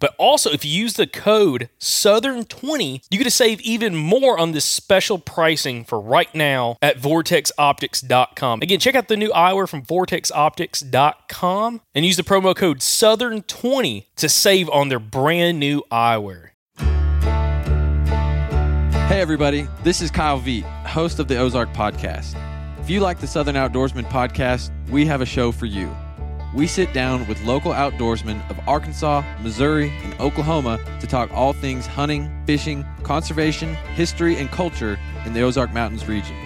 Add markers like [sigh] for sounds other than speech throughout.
But also, if you use the code Southern20, you get to save even more on this special pricing for right now at vortexoptics.com. Again, check out the new eyewear from vortexoptics.com and use the promo code Southern20 to save on their brand new eyewear. Hey, everybody, this is Kyle Veet, host of the Ozark Podcast. If you like the Southern Outdoorsman podcast, we have a show for you. We sit down with local outdoorsmen of Arkansas, Missouri, and Oklahoma to talk all things hunting, fishing, conservation, history, and culture in the Ozark Mountains region.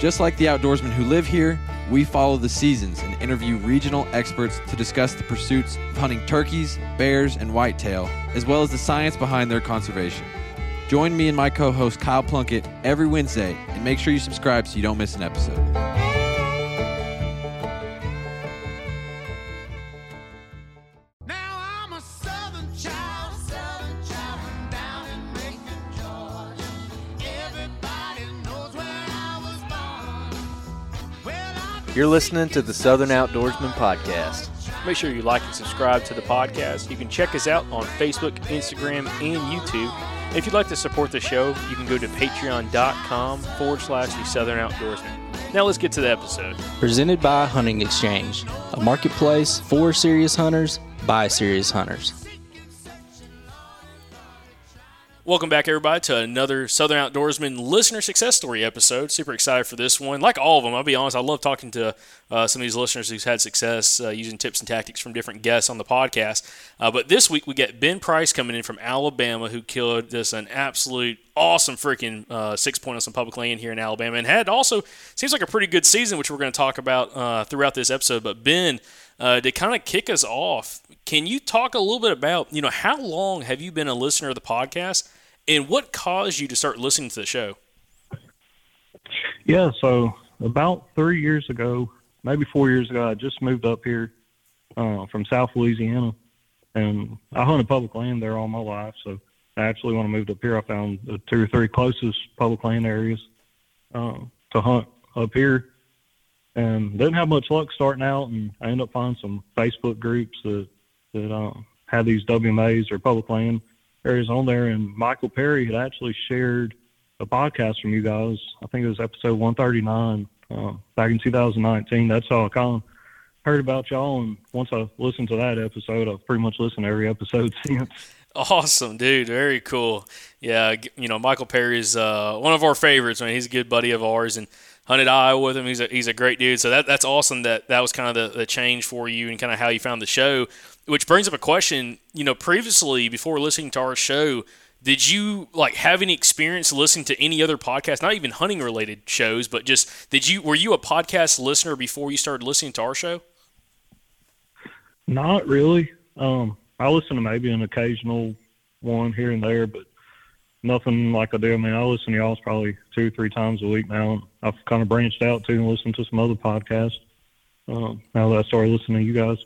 Just like the outdoorsmen who live here, we follow the seasons and interview regional experts to discuss the pursuits of hunting turkeys, bears, and whitetail, as well as the science behind their conservation. Join me and my co host Kyle Plunkett every Wednesday and make sure you subscribe so you don't miss an episode. You're listening to the Southern Outdoorsman Podcast. Make sure you like and subscribe to the podcast. You can check us out on Facebook, Instagram, and YouTube. If you'd like to support the show, you can go to patreon.com forward slash the Southern Outdoorsman. Now let's get to the episode. Presented by Hunting Exchange, a marketplace for serious hunters by serious hunters. Welcome back, everybody, to another Southern Outdoorsman listener success story episode. Super excited for this one. Like all of them, I'll be honest, I love talking to uh, some of these listeners who's had success uh, using tips and tactics from different guests on the podcast. Uh, but this week, we get Ben Price coming in from Alabama, who killed this an absolute awesome freaking uh, six point on some public land here in Alabama, and had also seems like a pretty good season, which we're going to talk about uh, throughout this episode. But Ben, uh, to kind of kick us off, can you talk a little bit about you know how long have you been a listener of the podcast, and what caused you to start listening to the show? Yeah, so about three years ago, maybe four years ago, I just moved up here uh, from South Louisiana, and I hunted public land there all my life. So actually, when I moved up here, I found the two or three closest public land areas uh, to hunt up here, and didn't have much luck starting out. And I ended up finding some Facebook groups that that uh, had these WMAs or public land areas on there, and Michael Perry had actually shared a podcast from you guys. I think it was episode 139 uh, back in 2019. That's how I kind of heard about y'all. And once I listened to that episode, I've pretty much listened to every episode [laughs] since. Awesome, dude. Very cool. Yeah, you know, Michael Perry is uh, one of our favorites. I mean, he's a good buddy of ours and hunted Iowa with him. He's a, he's a great dude. So that, that's awesome that that was kind of the, the change for you and kind of how you found the show. Which brings up a question. You know, previously, before listening to our show, did you like have any experience listening to any other podcast, not even hunting related shows, but just did you were you a podcast listener before you started listening to our show? Not really. Um, I listen to maybe an occasional one here and there, but nothing like I do. I mean, I listen to y'all's probably two, three times a week now. I've kind of branched out too and listened to some other podcasts. Um, now that I started listening to you guys.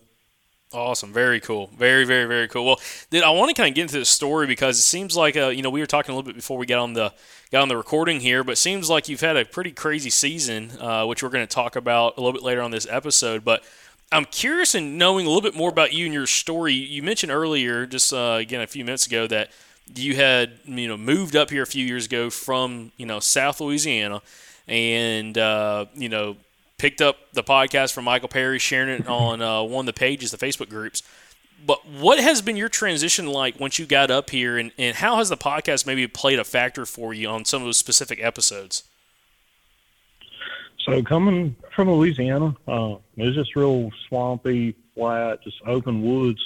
Awesome, very cool, very very very cool. Well, then I want to kind of get into the story because it seems like uh, you know we were talking a little bit before we got on the got on the recording here, but seems like you've had a pretty crazy season, uh, which we're going to talk about a little bit later on this episode. But I'm curious in knowing a little bit more about you and your story. You mentioned earlier, just uh, again a few minutes ago, that you had you know moved up here a few years ago from you know South Louisiana, and uh, you know picked up the podcast from Michael Perry, sharing it on uh, one of the pages, the Facebook groups. But what has been your transition like once you got up here, and, and how has the podcast maybe played a factor for you on some of those specific episodes? So coming from Louisiana, uh, was just real swampy, flat, just open woods,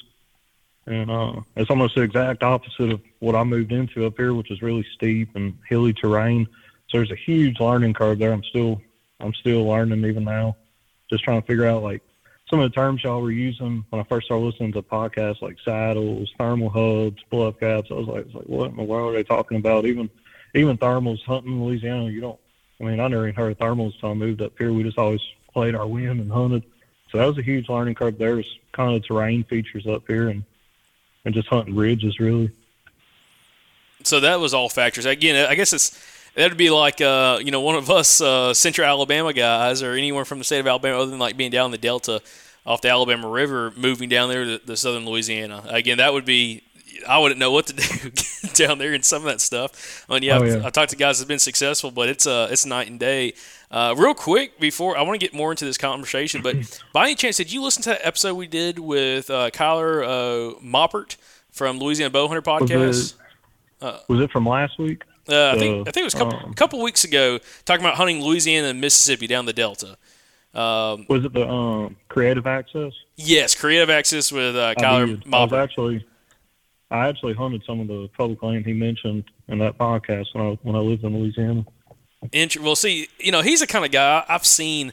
and uh, it's almost the exact opposite of what I moved into up here, which is really steep and hilly terrain. So there's a huge learning curve there. I'm still, I'm still learning even now, just trying to figure out like some of the terms y'all were using when I first started listening to podcasts like saddles, thermal hubs, bluff caps. I was like, it's like what in the world are they talking about? Even, even thermals hunting in Louisiana, you don't I mean, I never even heard of thermals until I moved up here. We just always played our wind and hunted. So that was a huge learning curve. There's kind of terrain features up here and, and just hunting ridges, really. So that was all factors. Again, I guess it's that'd be like uh, you know one of us uh, Central Alabama guys or anyone from the state of Alabama, other than like being down the Delta off the Alabama River, moving down there to, to southern Louisiana. Again, that would be I wouldn't know what to [laughs] do down there and some of that stuff. I mean, yeah, Oh, I've. I've talked to guys that've been successful, but it's uh, it's night and day. Uh, real quick before I want to get more into this conversation, but [clears throat] by any chance, did you listen to that episode we did with uh, Kyler uh, Moppert from Louisiana Bowhunter Was Podcast? it, was it from last week? Uh, I think Uh, I think it was a couple, um, couple weeks ago, talking about hunting Louisiana and Mississippi down the Delta. Um, Was it the um, creative access? yes, creative access with uh, I Kyler did. I was Moppert. actually, I actually hunted some of the public land he mentioned in that podcast when I when I lived in Louisiana. Int- well, see, you know, he's the kind of guy I've seen.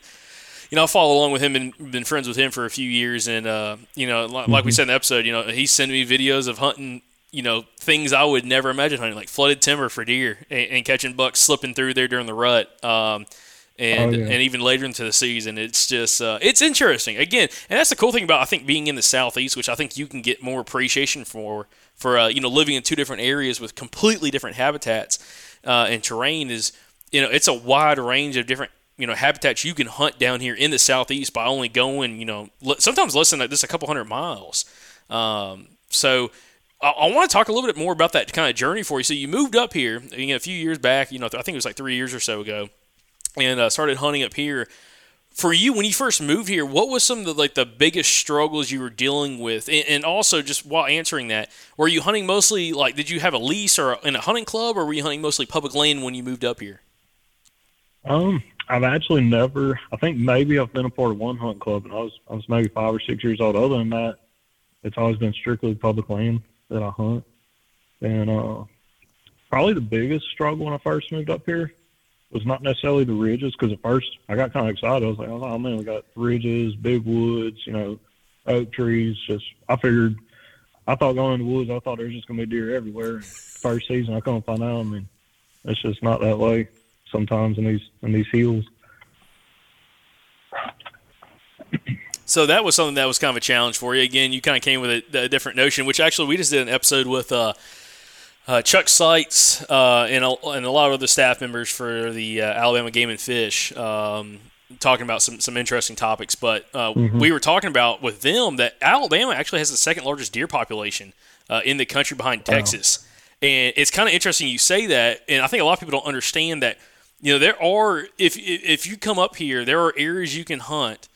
You know, I follow along with him and been friends with him for a few years, and uh, you know, like, like we said in the episode, you know, he's sending me videos of hunting. You know, things I would never imagine hunting, like flooded timber for deer and, and catching bucks slipping through there during the rut. Um, and Oh, yeah. and even later into the season, it's just uh, it's interesting. Again, and that's the cool thing about I think being in the southeast, which I think you can get more appreciation for for uh, you know living in two different areas with completely different habitats uh, and terrain is you know it's a wide range of different you know habitats you can hunt down here in the southeast by only going you know sometimes less than just a couple hundred miles. Um, so I, I want to talk a little bit more about that kind of journey for you. So you moved up here you know, a few years back. You know, I think it was like three years or so ago, and uh, started hunting up here. For you, when you first moved here, what was some of the like the biggest struggles you were dealing with? And, and also, just while answering that, were you hunting mostly like did you have a lease or in a hunting club, or were you hunting mostly public land when you moved up here? Um, I've actually never. I think maybe I've been a part of one hunt club, and I was I was maybe five or six years old. Other than that, it's always been strictly public land that I hunt. And uh, probably the biggest struggle when I first moved up here was not necessarily the ridges, because at first I got kind of excited. I was like, oh man, we got ridges, big woods, you know, oak trees. Just I figured, I thought going in the woods, I thought there was just gonna be deer everywhere. First season, I come find out, I mean, it's just not that way sometimes in these in these hills. So that was something that was kind of a challenge for you. Again, you kind of came with a, a different notion, which actually we just did an episode with uh, uh, Chuck Sykes uh, and, a, and a lot of other staff members for the uh, Alabama Game and Fish, um, talking about some, some interesting topics. But uh, we were talking about with them that Alabama actually has the second largest deer population uh, in the country behind Texas. And it's kind of interesting you say that, and I think a lot of people don't understand that. You know, there are if if you come up here, there are areas you can hunt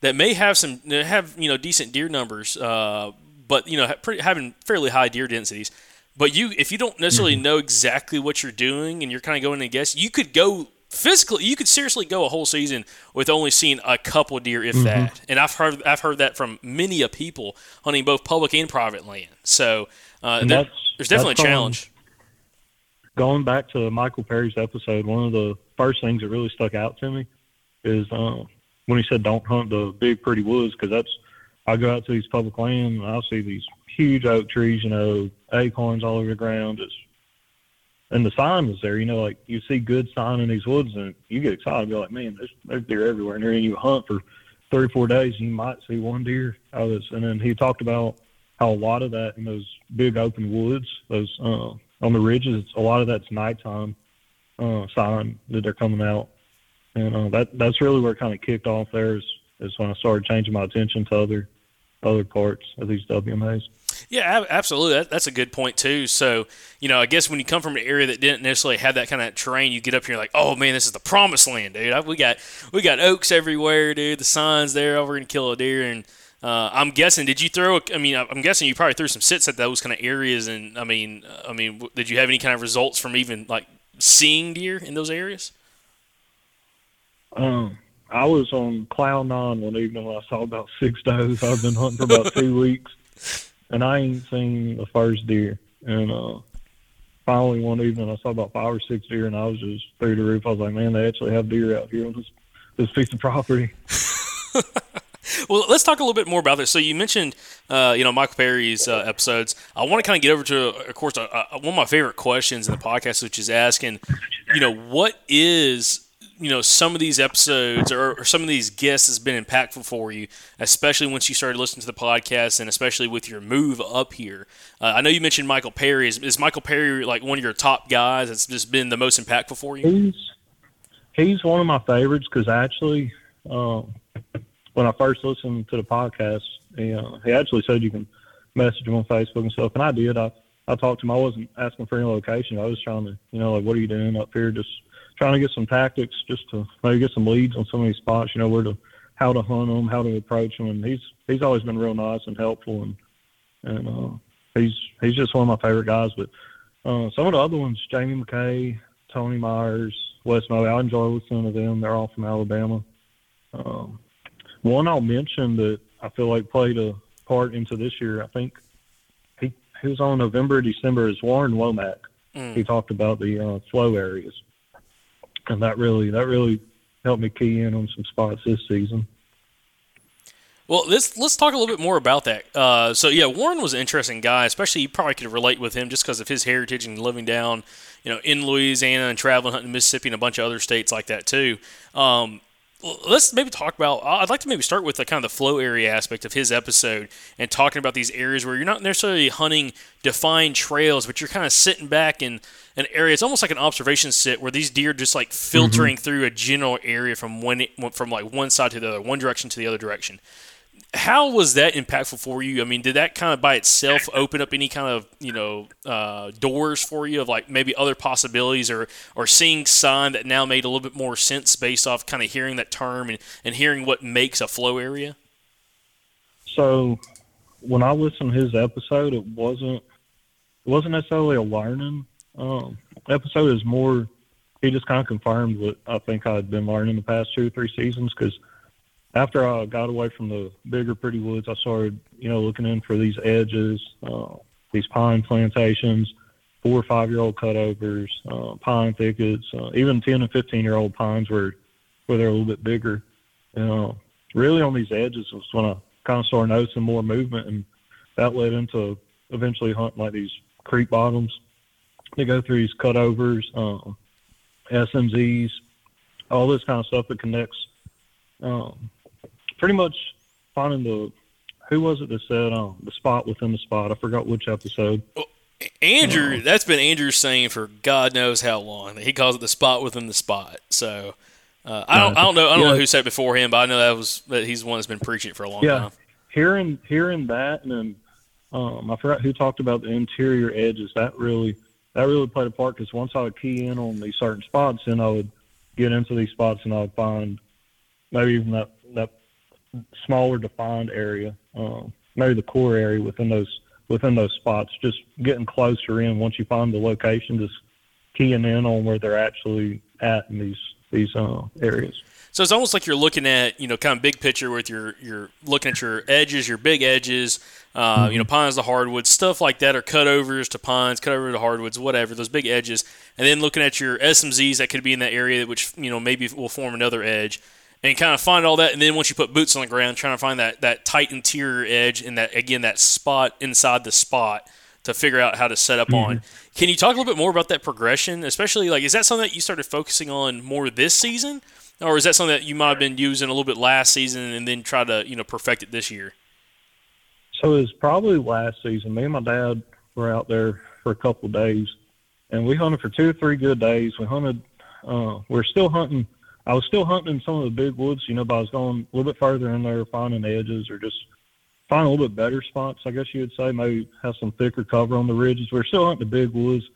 that may have some have you know decent deer numbers, uh, but you know pretty, having fairly high deer densities. But you, if you don't necessarily know exactly what you're doing and you're kind of going to guess, you could go physically. You could seriously go a whole season with only seeing a couple deer, if that. And I've heard I've heard that from many a people hunting both public and private land. So uh, there- there's definitely a challenge. Going back to Michael Perry's episode, one of the first things that really stuck out to me is uh, when he said, "Don't hunt the big pretty woods," because that's I go out to these public land and I'll see these huge oak trees, you know, acorns all over the ground, just and the sign was there. You know, like you see good sign in these woods, and you get excited. You're like, man, there's, there's deer everywhere, and then you hunt for three or four days, and you might see one deer out of this. And then he talked about how a lot of that in those big open woods, those uh, on the ridges, a lot of that's nighttime uh, sign that they're coming out, and uh, that that's really where it kind of kicked off. There is is when I started changing my attention to other other parts of these WMAs. Yeah, absolutely. That, that's a good point too. So, you know, I guess when you come from an area that didn't necessarily have that kind of terrain, you get up here like, oh man, this is the promised land, dude. I, we got we got oaks everywhere, dude. The signs there. Oh, we're kill a deer. And uh, I'm guessing, did you throw? A, I mean, I'm guessing you probably threw some sits at those kind of areas. And I mean, I mean, did you have any kind of results from even like seeing deer in those areas? Um, I was on cloud nine one evening when I saw about six does. I've been hunting for about two [laughs] weeks, and I ain't seen the first deer. And uh, finally, one evening, I saw about five or six deer, and I was just through the roof. I was like, man, they actually have deer out here on this this piece of property. [laughs] Well, let's talk a little bit more about this. So you mentioned, uh, you know, Michael Perry's uh, episodes. I want to kind of get over to, of course, uh, uh, one of my favorite questions in the podcast, which is asking, you know, what is, you know, some of these episodes or, or some of these guests has been impactful for you, especially once you started listening to the podcast and especially with your move up here. Uh, I know you mentioned Michael Perry. Is, is Michael Perry like one of your top guys that's just been the most impactful for you? He's he's one of my favorites because actually, um, when I first listened to the podcast, he, uh, he actually said you can message him on Facebook and stuff, and I did. I I talked to him. I wasn't asking for any location. I was trying to, you know, like, what are you doing up here? Just trying to get some tactics, just to maybe get some leads on some of these spots. You know, where to, how to hunt them, how to approach them. And he's he's always been real nice and helpful, and and uh, he's he's just one of my favorite guys. But uh, some of the other ones, Jamie McKay, Tony Myers, Wes Moe, I enjoy listening to them. They're all from Alabama. Um, one I'll mention that I feel like played a part into this year. I think he he was on November, December. Is Warren Womack. Mm. He talked about the uh, flow areas, and that really that really helped me key in on some spots this season. Well, let's let's talk a little bit more about that. Uh, so yeah, Warren was an interesting guy, especially you probably could relate with him just because of his heritage and living down, you know, in Louisiana and traveling hunting Mississippi and a bunch of other states like that too. Um, let's maybe talk about. I'd like to maybe start with the kind of the flow area aspect of his episode and talking about these areas where you're not necessarily hunting defined trails, but you're kind of sitting back in an area. It's almost like an observation sit where these deer just like mm-hmm. filtering through a general area from one from like one side to the other, one direction to the other direction how was that impactful for you? I mean, did that kind of by itself open up any kind of you know uh, doors for you of like maybe other possibilities or or seeing sign that now made a little bit more sense based off kind of hearing that term and, and hearing what makes a flow area? So when I listened to his episode, it wasn't it wasn't necessarily a learning um, episode. Is more he just kind of confirmed what I think I had been learning the past two or three seasons because after I got away from the bigger pretty woods, I started, you know, looking in for these edges, uh, these pine plantations, four or five year old cutovers, uh, pine thickets, uh, even ten and fifteen year old pines where where they're a little bit bigger. You know, really on these edges was when I kind of started noticing more movement, and that led into eventually hunting like these creek bottoms. They go through these cutovers, um, SMZs, all this kind of stuff that connects um, pretty much finding the who was it that said um, the spot within the spot. I forgot which episode. Andrew, that's been Andrew's saying for God knows how long. He calls it the spot within the spot. So uh, I don't, I don't know, I don't know who said it before him, but I know that was that he's the one that's been preaching it for a long Yeah. time. Hearing hearing that, and then um, I forgot who talked about the interior edges. That really that really played a part because once I would key in on these certain spots, then I would get into these spots and I would find maybe even that smaller defined area, um, maybe the core area within those within those spots. Just getting closer in once you find the location, just keying in on where they're actually at in these these uh, areas. So it's almost like you're looking at, you know, kind of big picture with your, you're looking at your edges, your big edges, uh, you know, pines to hardwoods, stuff like that, or cutovers to pines, cutover to hardwoods, whatever, those big edges. And then looking at your SMZs that could be in that area, which, you know, maybe will form another edge. And kind of find all that. And then once you put boots on the ground, trying to find that, that tight interior edge and that, again, that spot inside the spot to figure out how to set up on. Can you talk a little bit more about that progression? Especially like, is that something that you started focusing on more this season, or is that something that you might have been using a little bit last season and then try to you know perfect it this year? So it was probably last season. Me and my dad were out there for a couple of days, and we hunted for two or three good days. We hunted. Uh, we are still hunting. I was still hunting in some of the big woods, you know, but I was going a little bit further in there, finding edges or just finding a little bit better spots. I guess you would say maybe have some thicker cover on the ridges. We are still hunting the big woods,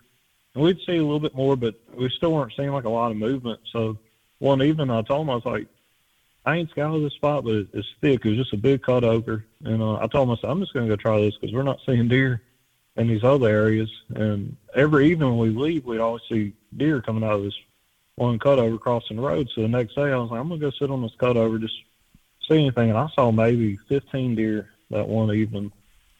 and we'd see a little bit more, but we still weren't seeing like a lot of movement. So one evening, I told him I was like, I ain't scouted this spot, but it's thick. It was just a big cut over. And uh, I told myself, I'm just going to go try this because we're not seeing deer in these other areas. And every evening when we leave, we'd always see deer coming out of this one cut over crossing the road. So the next day, I was like, I'm to go sit on this cut over, just see anything. And I saw maybe 15 deer that one evening.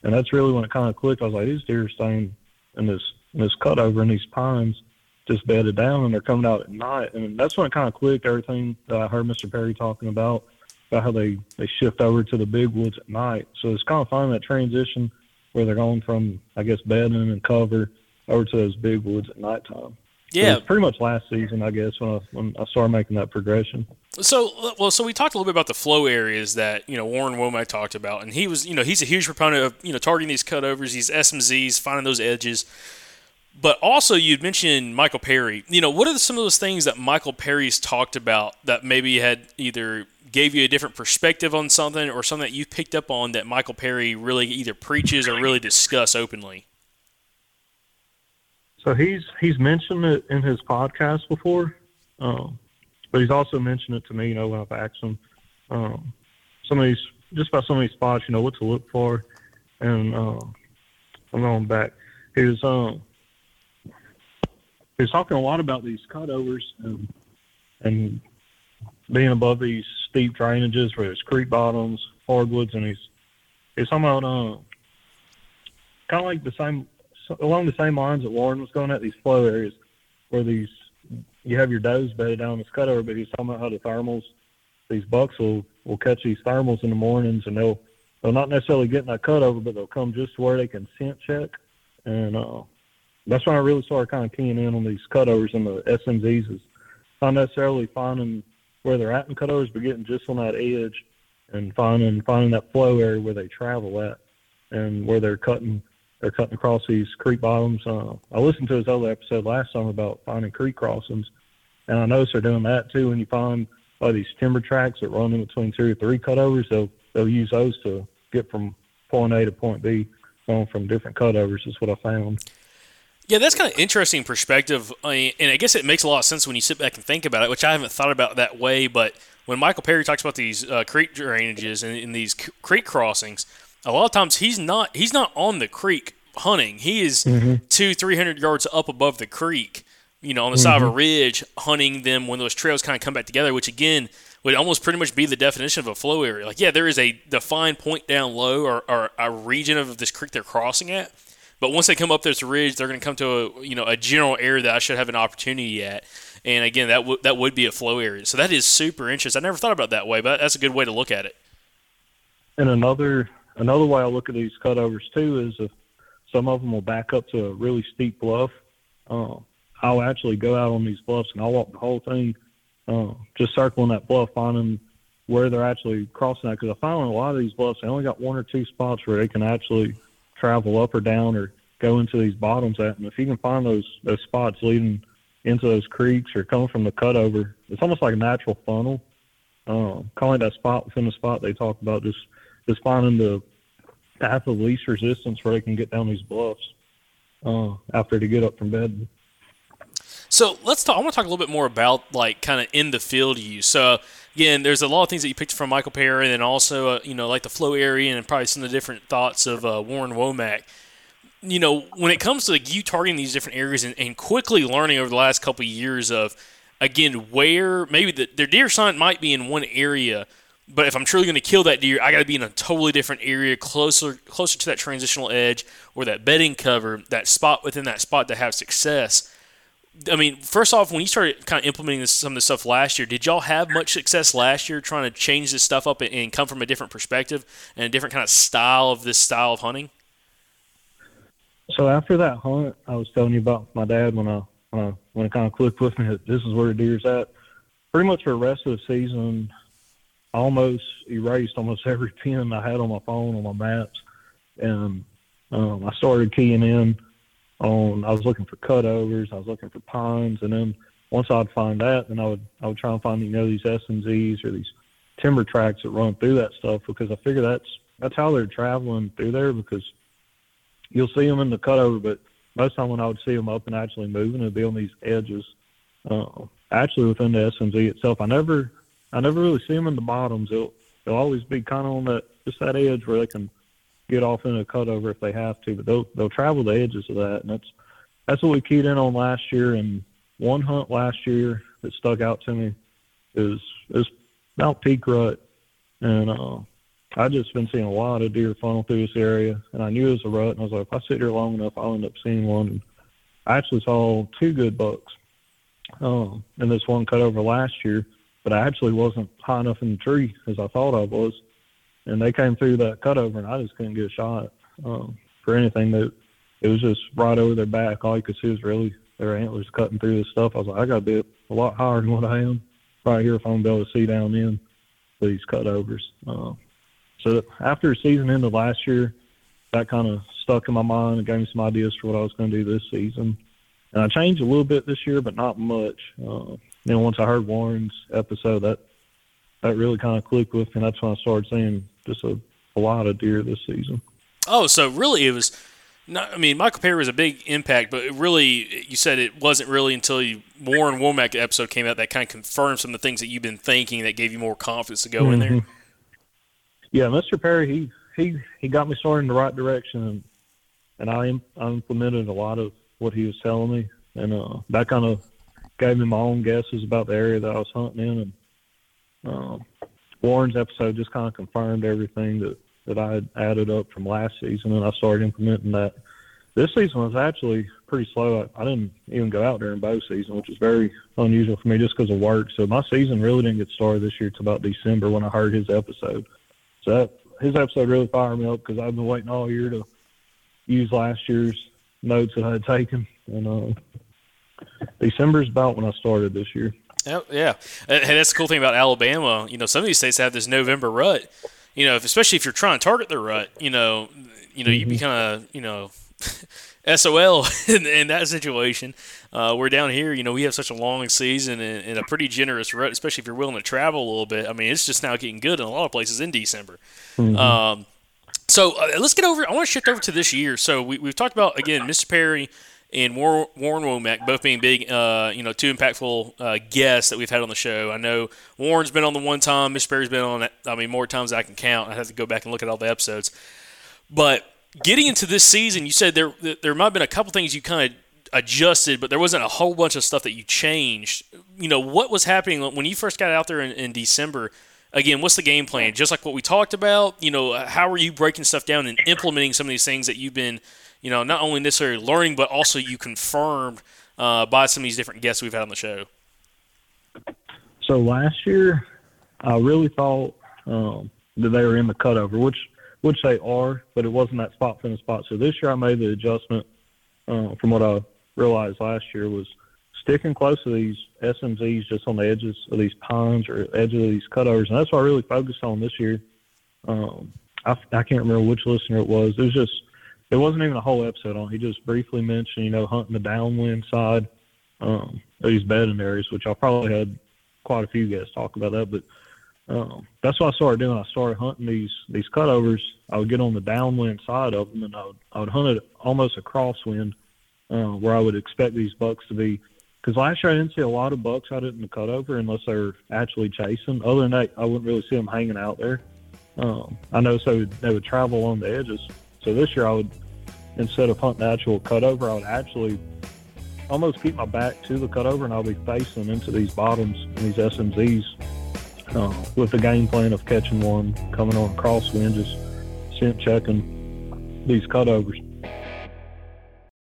And that's really when it kind of clicked. I was like, these deer are staying in this, in this cut over in these pines just bedded down and they're coming out at night. And that's when it kind of clicked everything that I heard Mr. Perry talking about, about how they, they shift over to the big woods at night. So it's kind of finding that transition where they're going from, I guess, bedding and cover over to those big woods at nighttime. Yeah. pretty much last season, I guess, when I, when I started making that progression. So, well, so we talked a little bit about the flow areas that you know Warren Womack talked about, and he was, you know, he's a huge proponent of you know targeting these cutovers, these SMZs, finding those edges. But also, you'd mentioned Michael Perry. You know, what are some of those things that Michael Perry's talked about that maybe had either gave you a different perspective on something, or something that you picked up on that Michael Perry really either preaches or really discuss openly? So he's he's mentioned it in his podcast before, um, but he's also mentioned it to me. You know, when I've asked him um, some of these just about some of these spots, you know, what to look for, and uh, I'm going back. He was um, he was talking a lot about these cutovers and and being above these steep drainages where there's creek bottoms, hardwoods, and he's he's talking about uh, kind of like the same along the same lines that Warren was going at these flow areas where these you have your does bedded down this cutover, but he's talking about how the thermals, these bucks will will catch these thermals in the mornings and they'll they'll not necessarily get in that cutover, but they'll come just where they can scent check, and uh, that's when I really started kind of keying in on these cutovers and the SMZs is not necessarily finding where they're at in cutovers, but getting just on that edge and finding finding that flow area where they travel at and where they're cutting they're cutting across these creek bottoms. Uh, I listened to his other episode last summer about finding creek crossings, and I noticed they're doing that too. When you find uh, these timber tracks that run in between two or three cutovers, they'll they'll use those to get from point A to point B, going from different cutovers. Is what I found. Yeah, that's kind of interesting perspective, I mean, and I guess it makes a lot of sense when you sit back and think about it, which I haven't thought about that way. But when Michael Perry talks about these uh, creek drainages and, and these c- creek crossings, a lot of times he's not he's not on the creek hunting. He is mm-hmm. two three hundred yards up above the creek, you know, on the side of a mm-hmm. ridge, hunting them when those trails kind of come back together. Which again would almost pretty much be the definition of a flow area. Like, yeah, there is a defined point down low or, or a region of this creek they're crossing at. But once they come up this ridge, they're going to come to a you know a general area that I should have an opportunity at. And again, that would that would be a flow area. So that is super interesting. I never thought about it that way, but that's a good way to look at it. And another another way I look at these cutovers too is if some of them will back up to a really steep bluff. Uh, I'll actually go out on these bluffs and I'll walk the whole thing, uh, just circling that bluff, finding where they're actually crossing that. Because I found on a lot of these bluffs, they only got one or two spots where they can actually travel up or down or go into these bottoms at. And if you can find those those spots leading into those creeks or coming from the cutover, it's almost like a natural funnel. Um, calling that spot within the spot they talk about just just finding the path of least resistance where they can get down these bluffs uh, after they get up from bed. So let's talk. I want to talk a little bit more about like kind of in the field use. So again, there's a lot of things that you picked from Michael Perry, and then also uh, you know like the flow area and probably some of the different thoughts of uh, Warren Womack. You know, when it comes to like, you targeting these different areas and, and quickly learning over the last couple of years of again where maybe the, their deer sign might be in one area, but if I'm truly going to kill that deer, I got to be in a totally different area, closer closer to that transitional edge or that bedding cover, that spot within that spot to have success. I mean, first off, when you started kind of implementing this, some of this stuff last year, did y'all have much success last year trying to change this stuff up and, come from a different perspective and a different kind of style of this style of hunting? So after that hunt, I was telling you about my dad when I when I when it kind of clicked with me that this is where the deer's at. Pretty much for the rest of the season, almost erased almost [laughs] every pin I had on my phone on my maps, and um, I started keying in on. I was looking for cutovers, I was looking for pines, and then once I'd find that, then I would I would try and find you know these SMZs or these timber tracks that run through that stuff because I figure that's that's how they're traveling through there because you'll see them in the cutover, but most of the time when I would see them up and actually moving, it'd be on these edges. Uh, actually, within the SMZ itself, I never, I never really see them in the bottoms. It'll, they'll always be kind of on that, just that edge where they can get off in a cutover if they have to. But they'll, they'll travel the edges of that, and that's, that's what we keyed in on last year. And one hunt last year that stuck out to me is is about peak rut, and uh, I just been seeing a lot of deer funnel through this area, and I knew it was a rut, and I was like, if I sit here long enough, I'll end up seeing one. And I actually saw two good bucks um, in this one cut over last year, but I actually wasn't high enough in the tree as I thought I was, and they came through that cutover, and I just couldn't get a shot um, for anything. That it was just right over their back. All you could see was really their antlers cutting through this stuff. I was like, I got to be a lot higher than what I am right here if I'm gonna be able to see down in these cutovers. Uh, so after the season ended last year, that kind of stuck in my mind and gave me some ideas for what I was going to do this season. And I changed a little bit this year, but not much. Uh, know, once I heard Warren's episode, that that really kind of clicked with me. And that's when I started seeing just a, a lot of deer this season. Oh, so really it was. Not, I mean, Michael Perry was a big impact, but it really, you said it wasn't really until you, Warren Womack episode came out that kind of confirmed some of the things that you've been thinking that gave you more confidence to go in there. Mhm. Yeah, Mr. Perry, he he he got me started in the right direction, and and I, I implemented a lot of what he was telling me, and uh, that kind of gave me my own guesses about the area that I was hunting in, and um, Warren's episode just kind of confirmed everything that that I had added up from last season, and I started implementing that. This season was actually pretty slow. I, I didn't even go out during bow season, which is very unusual for me just because of work. So my season really didn't get started this year till about December when I heard his episode. So that, his episode really fired me up because I've been waiting all year to use last year's notes that I had taken, and uh, December is about when I started this year. Yeah, yeah. And that's the cool thing about Alabama. You know, some of these states have this November rut. You know, if, especially if you're trying to target the rut, you know, you know, you'd be kind of, you know, [laughs] SOL [laughs] in, in that situation. Uh, we're down here, you know, we have such a long season and, and a pretty generous rut, especially if you're willing to travel a little bit. I mean, it's just now getting good in a lot of places in December. Um, so uh, let's get over. I want to shift over to this year. So we, we've talked about again, Mr. Perry and Warren Womack both being big, uh, you know, two impactful uh, guests that we've had on the show. I know Warren's been on the one time, Mr. Perry's been on. I mean, more times than I can count. I have to go back and look at all the episodes. But getting into this season, you said there there might have been a couple things you kind of adjusted, but there wasn't a whole bunch of stuff that you changed. You know, what was happening when you first got out there in, in December? Again, what's the game plan? Just like what we talked about, you know, how are you breaking stuff down and implementing some of these things that you've been, you know, not only necessarily learning, but also you confirmed uh, by some of these different guests we've had on the show? So last year, I really thought um, that they were in the cutover, which which they are, but it wasn't that spot finish spot. So this year, I made the adjustment uh, from what I realized last year was sticking close to these SMZs just on the edges of these pines or edges of these cutovers, and that's what I really focused on this year. Um, I, I can't remember which listener it was. It was just it wasn't even a whole episode on. He just briefly mentioned, you know, hunting the downwind side um, of these bedding areas, which I probably had quite a few guests talk about that. But um, that's what I started doing. I started hunting these these cutovers. I would get on the downwind side of them, and I would I would hunt it almost a crosswind, uh, where I would expect these bucks to be. Because last year I didn't see a lot of bucks out in the cutover unless they were actually chasing. Other than that, I wouldn't really see them hanging out there. Um, I know so they would travel on the edges. So this year I would instead of hunting actual cutover, I would actually almost keep my back to the cutover, and I'll be facing into these bottoms and these SMZs uh, with the game plan of catching one coming on crosswind, just scent checking these cutovers.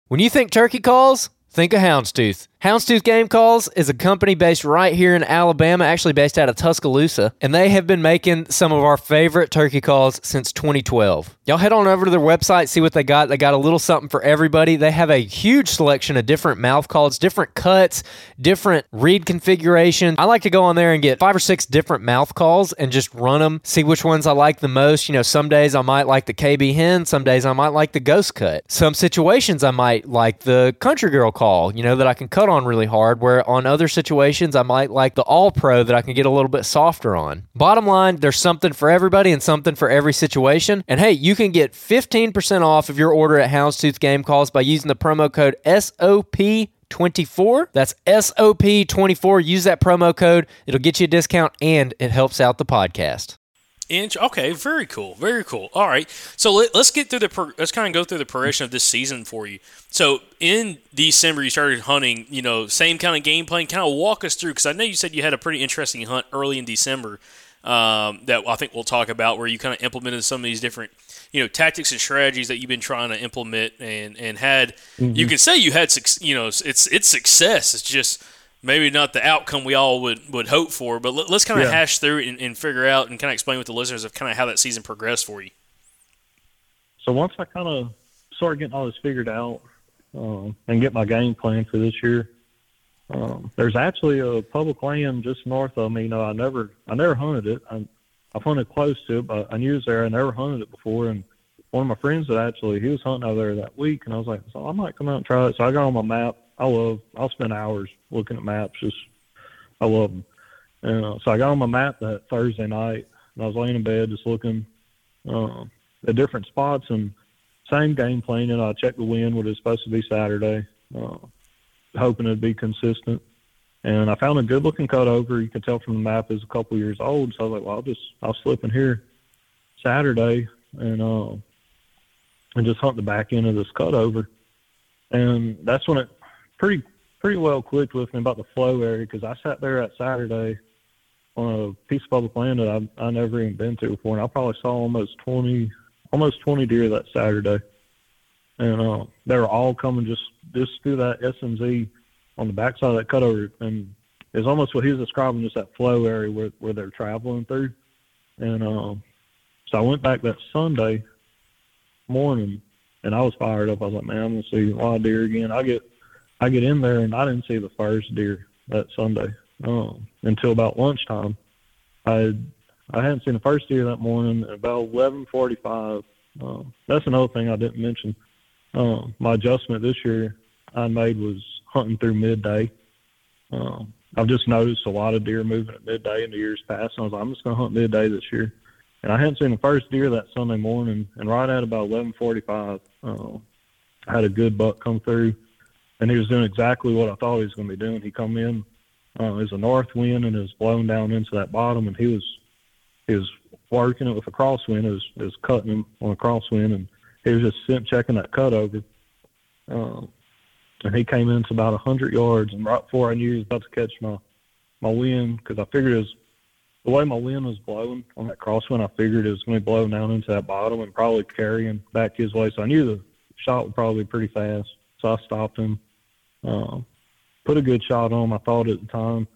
When you think turkey calls, think of Houndstooth. Houndstooth Game Calls is a company based right here in Alabama, actually based out of Tuscaloosa, and they have been making some of our favorite turkey calls since 2012. Y'all head on over to their website, see what they got. They got a little something for everybody. They have a huge selection of different mouth calls, different cuts, different reed configurations. I like to go on there and get five or six different mouth calls and just run them, see which ones I like the most. You know, some days I might like the KB hen, some days I might like the ghost cut. Some situations I might like the country girl call, you know, that I can cut on really hard, where on other situations I might like the all pro that I can get a little bit softer on. Bottom line, there's something for everybody and something for every situation. And hey, you can get 15% off of your order at Houndstooth Game Calls by using the promo code SOP. 24 that's SOP24 use that promo code it'll get you a discount and it helps out the podcast Inch. Okay, very cool, very cool. All right, so let, us get through the let's kind of go through the progression of this season for you. So in December, you started hunting. You know, same kind of game plan. Kind of walk us through because I know you said you had a pretty interesting hunt early in December um, that I think we'll talk about, where you kind of implemented some of these different you know tactics and strategies that you've been trying to implement and and had. You can say you had you know it's it's success. It's just maybe not the outcome we all would, would hope for, but let, us kind of Yeah. hash through and, and figure out and kind of explain with the listeners of kind of how that season progressed for you. So once I kind of started getting all this figured out um, and get my game plan for this year, um, there's actually a public land just north of me. You know, I never I never hunted it. I, I've hunted close to it, but I knew it was there. I never hunted it before, and one of my friends that actually he was hunting over there that week, and I was like, so I might come out and try it. So I got on my map. I love. I'll spend hours looking at maps. Just I love them. And uh, so I got on my map that Thursday night, and I was laying in bed just looking um, at different spots and same game plan. And I checked the wind, what it's supposed to be Saturday, uh, hoping it'd be consistent. And I found a good looking cut over. You could tell from the map is a couple years old. So I was like, well, I'll just I'll slip in here Saturday and uh, and just hunt the back end of this cut over. And that's when it pretty pretty well clicked with me about the flow area because I sat there that Saturday on a piece of public land that I I never even been to before, and I probably saw almost twenty almost twenty deer that Saturday, and uh, they were all coming just just through that SMZ on the backside of that cutover, and it's almost what he was describing, just that flow area where where they're traveling through, and um, so I went back that Sunday morning, and I was fired up. I was like, man, I'm gonna see a lot of deer again. I get I get in there, and I didn't see the first deer that Sunday um, until about lunchtime. I I hadn't seen the first deer that morning. At about 11:45. Um, that's another thing I didn't mention. Um, my adjustment this year I made was hunting through midday. Um, I've just noticed a lot of deer moving at midday in the years past. And I was like, I'm just going to hunt midday this year. And I hadn't seen the first deer that Sunday morning. And right at about 11:45, uh, I had a good buck come through, and he was doing exactly what I thought he was going to be doing. He come in, uh, was a north wind, and it was blowing down into that bottom, and he was he was working it with a crosswind. It was, it was cutting him on a crosswind, and he was just sitting checking that cut over. Um, and he came in to about a hundred yards, and right before I knew he was about to catch my my wind, because I figured it was the way my wind was blowing on that crosswind. I figured it was going to be blowing down into that bottom and probably carrying back his way. So I knew the shot would probably be pretty fast. So I stopped him, um, put a good shot on him. I thought at the time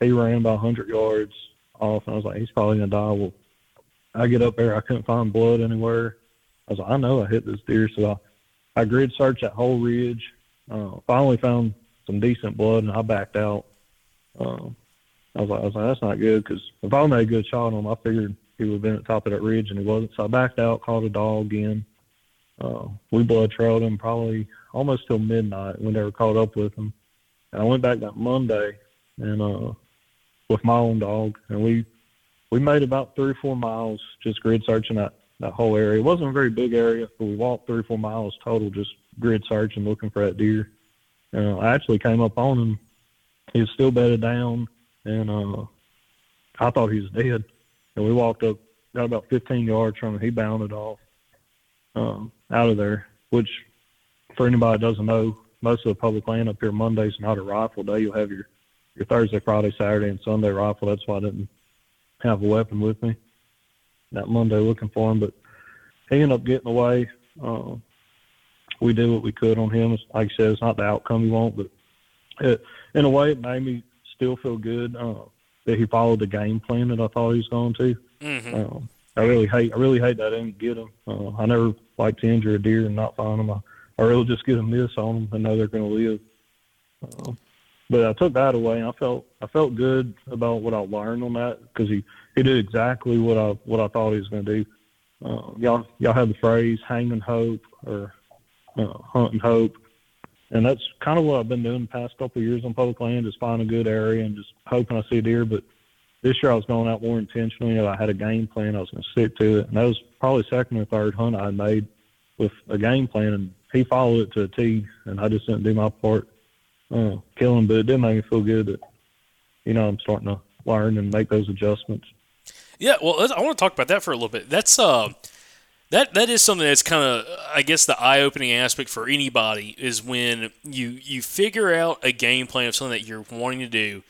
he ran about 100 yards off, and I was like, he's probably to die. Well, I get up there, I couldn't find blood anywhere. I was like, I know I hit this deer, so I, I grid searched that whole ridge. Uh, finally found some decent blood, and I backed out. Um, I was like, I was like, that's not good because if I made a good shot on him, I figured he would have been at the top of that ridge, and he wasn't. So I backed out, called a dog again. Uh, we blood trailed him probably almost till midnight. We never caught up with him. And I went back that Monday and uh, with my own dog, and we we made about three or four miles just grid searching that that whole area. It wasn't a very big area, but we walked three or four miles total just grid searching, looking for that deer. Uh, I actually came up on him. He was still bedded down, and uh, I thought he was dead. And we walked up, got about 15 yards from him. He bounded off um, out of there, which for anybody that doesn't know, most of the public land up here Monday's not a rifle day. You'll have your your Thursday, Friday, Saturday, and Sunday rifle. That's why I didn't have a weapon with me that Monday looking for him. But he ended up getting away. Uh, we did what we could on him. Like I said, it's not the outcome you want, but it, in a way, it made me still feel good uh, that he followed the game plan that I thought he was going to. hmm Um, I really hate, I really hate that I didn't get him. Uh, I never like to injure a deer and not find them. I, I really just get a miss on them and know they're going to live. Uh, but I took that away, and I felt, I felt good about what I learned on that because he, he did exactly what I, what I thought he was going to do. Uh, y'all, y'all have the phrase "hang and hope" or uh, "hunt hope," and that's kind of what I've been doing the past couple of years on public land, is find a good area and just hoping I see a deer. But this year I was going out more intentionally. I had a game plan. I was going to stick to it, and that was probably second or third hunt I made with a game plan, and he followed it to a T, and I just didn't do my part, uh, kill him. But it did make me feel good that, you know, I'm starting to learn and make those adjustments. Yeah, well, I want to talk about that for a little bit. That's uh, that that is something that's kind of, I guess, the eye-opening aspect for anybody is when you you figure out a game plan of something that you're wanting to do,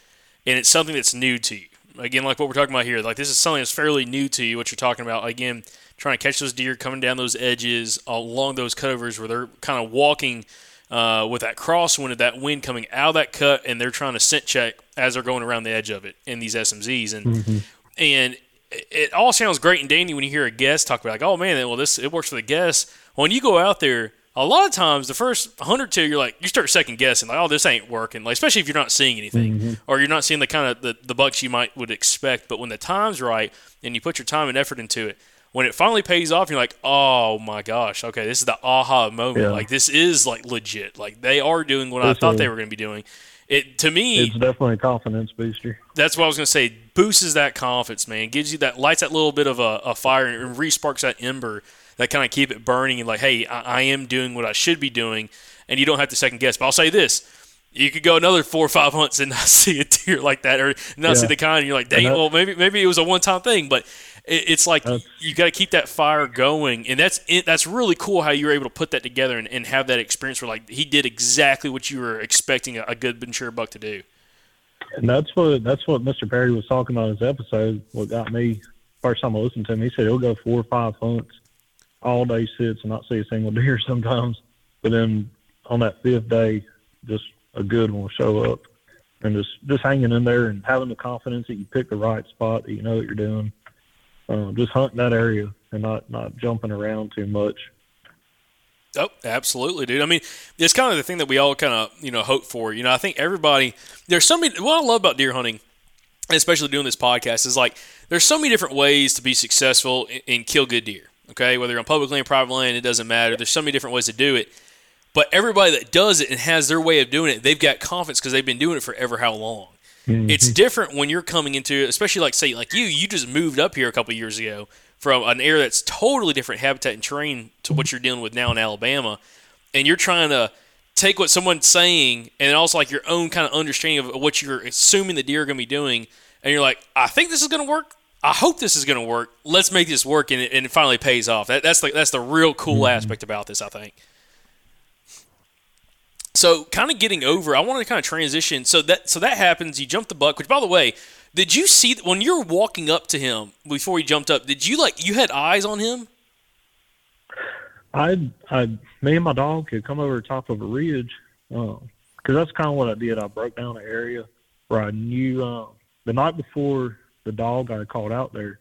and it's something that's new to you. Again, like what we're talking about here, like this is something that's fairly new to you. What you're talking about, again, trying to catch those deer coming down those edges along those cutovers where they're kind of walking uh, with that crosswind of that wind coming out of that cut, and they're trying to scent check as they're going around the edge of it in these SMZs, and and it- it all sounds great and dandy when you hear a guest talk about like, oh man, well this it works for the guests. When you go out there, a lot of times the first 102 you're like you start second guessing, like, oh this ain't working. Like especially if you're not seeing anything mm-hmm. or you're not seeing the kind of the, the bucks you might would expect. But when the time's right and you put your time and effort into it, when it finally pays off, you're like, oh my gosh, okay, this is the aha moment. Yeah. Like this is like legit. Like they are doing what I thought they were going to be doing. It to me, It's definitely a confidence booster. that's what I was going to say. Boosts that confidence, man. Gives you that, lights that little bit of a, a fire and resparks that ember that kind of keep it burning and like, hey, I, I am doing what I should be doing, and you don't have to second guess. But I'll say this. You could go another four or five hunts and [laughs] not see a deer like that, or not see the kind. And you're like, dang, that- well, maybe maybe it was a one time thing, but it, it's like you got to keep that fire going, and that's it, that's really cool how you were able to put that together and, and have that experience where like he did exactly what you were expecting a, a good mature buck to do. And that's what that's what Mr. Perry was talking about in his episode. What got me first time I listened to him, he said he'll go four or five hunts, all day sits and not see a single [laughs] deer sometimes. But then on that fifth day, just a good one will show up, and just just hanging in there and having the confidence that you pick the right spot, that you know what you're doing. Um, just hunting that area and not not jumping around too much. Oh, absolutely, dude. I mean, it's kind of the thing that we all kind of, you know, hope for. You know, I think everybody, there's so many, what I love about deer hunting, especially doing this podcast, is like there's so many different ways to be successful and, and kill good deer. Okay. Whether you're on public land, private land, it doesn't matter. There's so many different ways to do it. But everybody that does it and has their way of doing it, they've got confidence because they've been doing it for ever how long. Mm-hmm. It's different when you're coming into, especially like say like you, you just moved up here a couple years ago from an area that's totally different habitat and terrain to what you're dealing with now in Alabama, and you're trying to take what someone's saying and also like your own kind of understanding of what you're assuming the deer are going to be doing, and you're like, I think this is going to work. I hope this is going to work. Let's make this work, and it, and it finally pays off. That, that's the that's the real cool aspect about this, I think. So, kind of getting over, I want to kind of transition. So that so that happens. You jump the buck. Which, by the way, did you see when you were walking up to him before he jumped up? Did you like you had eyes on him? I, I, me and my dog could come over the top of a ridge, because that's kind of what I did. I broke down an area where I knew uh, the night before the dog I called out there,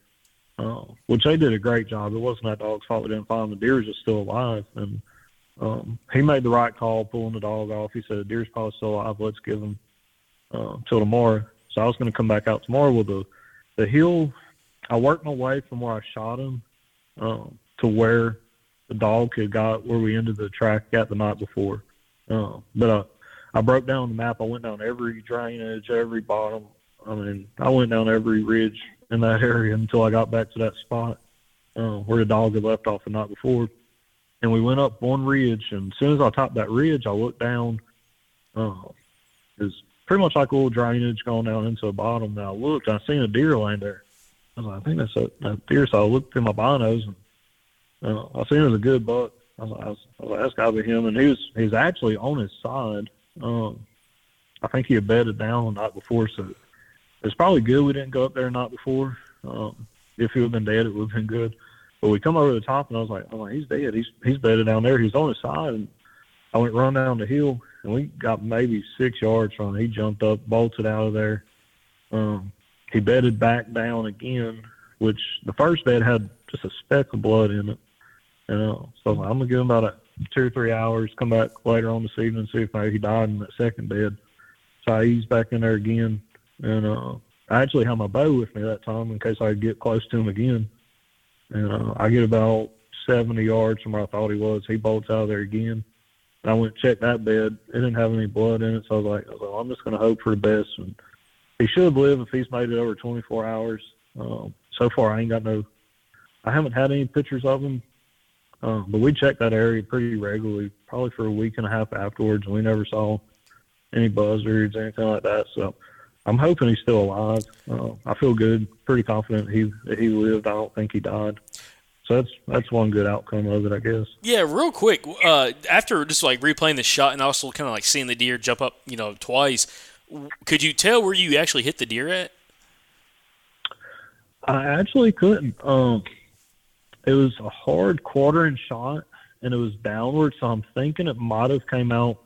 uh, which they did a great job. It wasn't that dog's fault we didn't find. The deer was just still alive, and um, he made the right call pulling the dog off. He said the deer's probably still alive. Let's give him uh, till tomorrow. So I was going to come back out tomorrow with the the hill. I worked my way from where I shot him um, to where the dog had got where we ended the track at the night before. Uh, but I, I broke down the map. I went down every drainage, every bottom. I mean, I went down every ridge in that area until I got back to that spot uh, where the dog had left off the night before. And we went up one ridge, and as soon as I topped that ridge, I looked down. Uh, it was pretty much like little drainage going down into the bottom. And I looked, and I seen a deer laying there. I was like, I think that's a, a deer. So I looked through my binos, and uh, I seen it was a good buck. I was, I was, I was like, that's got to be him. And he was he was actually on his side. Um, I think he had bedded down the night before, so it's probably good we didn't go up there the night before. Um, if he would have been dead, it would have been good. But we come over the top, and I was like, I'm he's dead. He's he's bedded down there. He's on his side, and I went run down the hill, and we got maybe six yards from him. He jumped up, bolted out of there. Um, he bedded back down again, which the first bed had just a speck of blood in it. And uh, so I'm gonna give him about a two or three hours. Come back later on this evening and see if maybe he died in that second bed. So he's back in there again, and uh, I actually had my bow with me that time in case I could get close to him again. And uh, I get about 70 yards from where I thought he was. He bolts out of there again. And I went and checked that bed. It didn't have any blood in it, so I was like, like I'm just gonna hope for the best. And he should live if he's made it over 24 hours. Um, so far, I ain't got no. I haven't had any pictures of him, uh, but we checked that area pretty regularly, probably for a week and a half afterwards, and we never saw any buzzards, or anything like that. So I'm hoping he's still alive. Uh, I feel good, pretty confident he he lived. I don't think he died. So that's that's one good outcome of it, I guess. Yeah, real quick. Uh, after just like replaying the shot and also kind of like seeing the deer jump up, you know, twice, could you tell where you actually hit the deer at? I actually couldn't. Um, it was a hard quartering shot, and it was downward. So I'm thinking it might have came out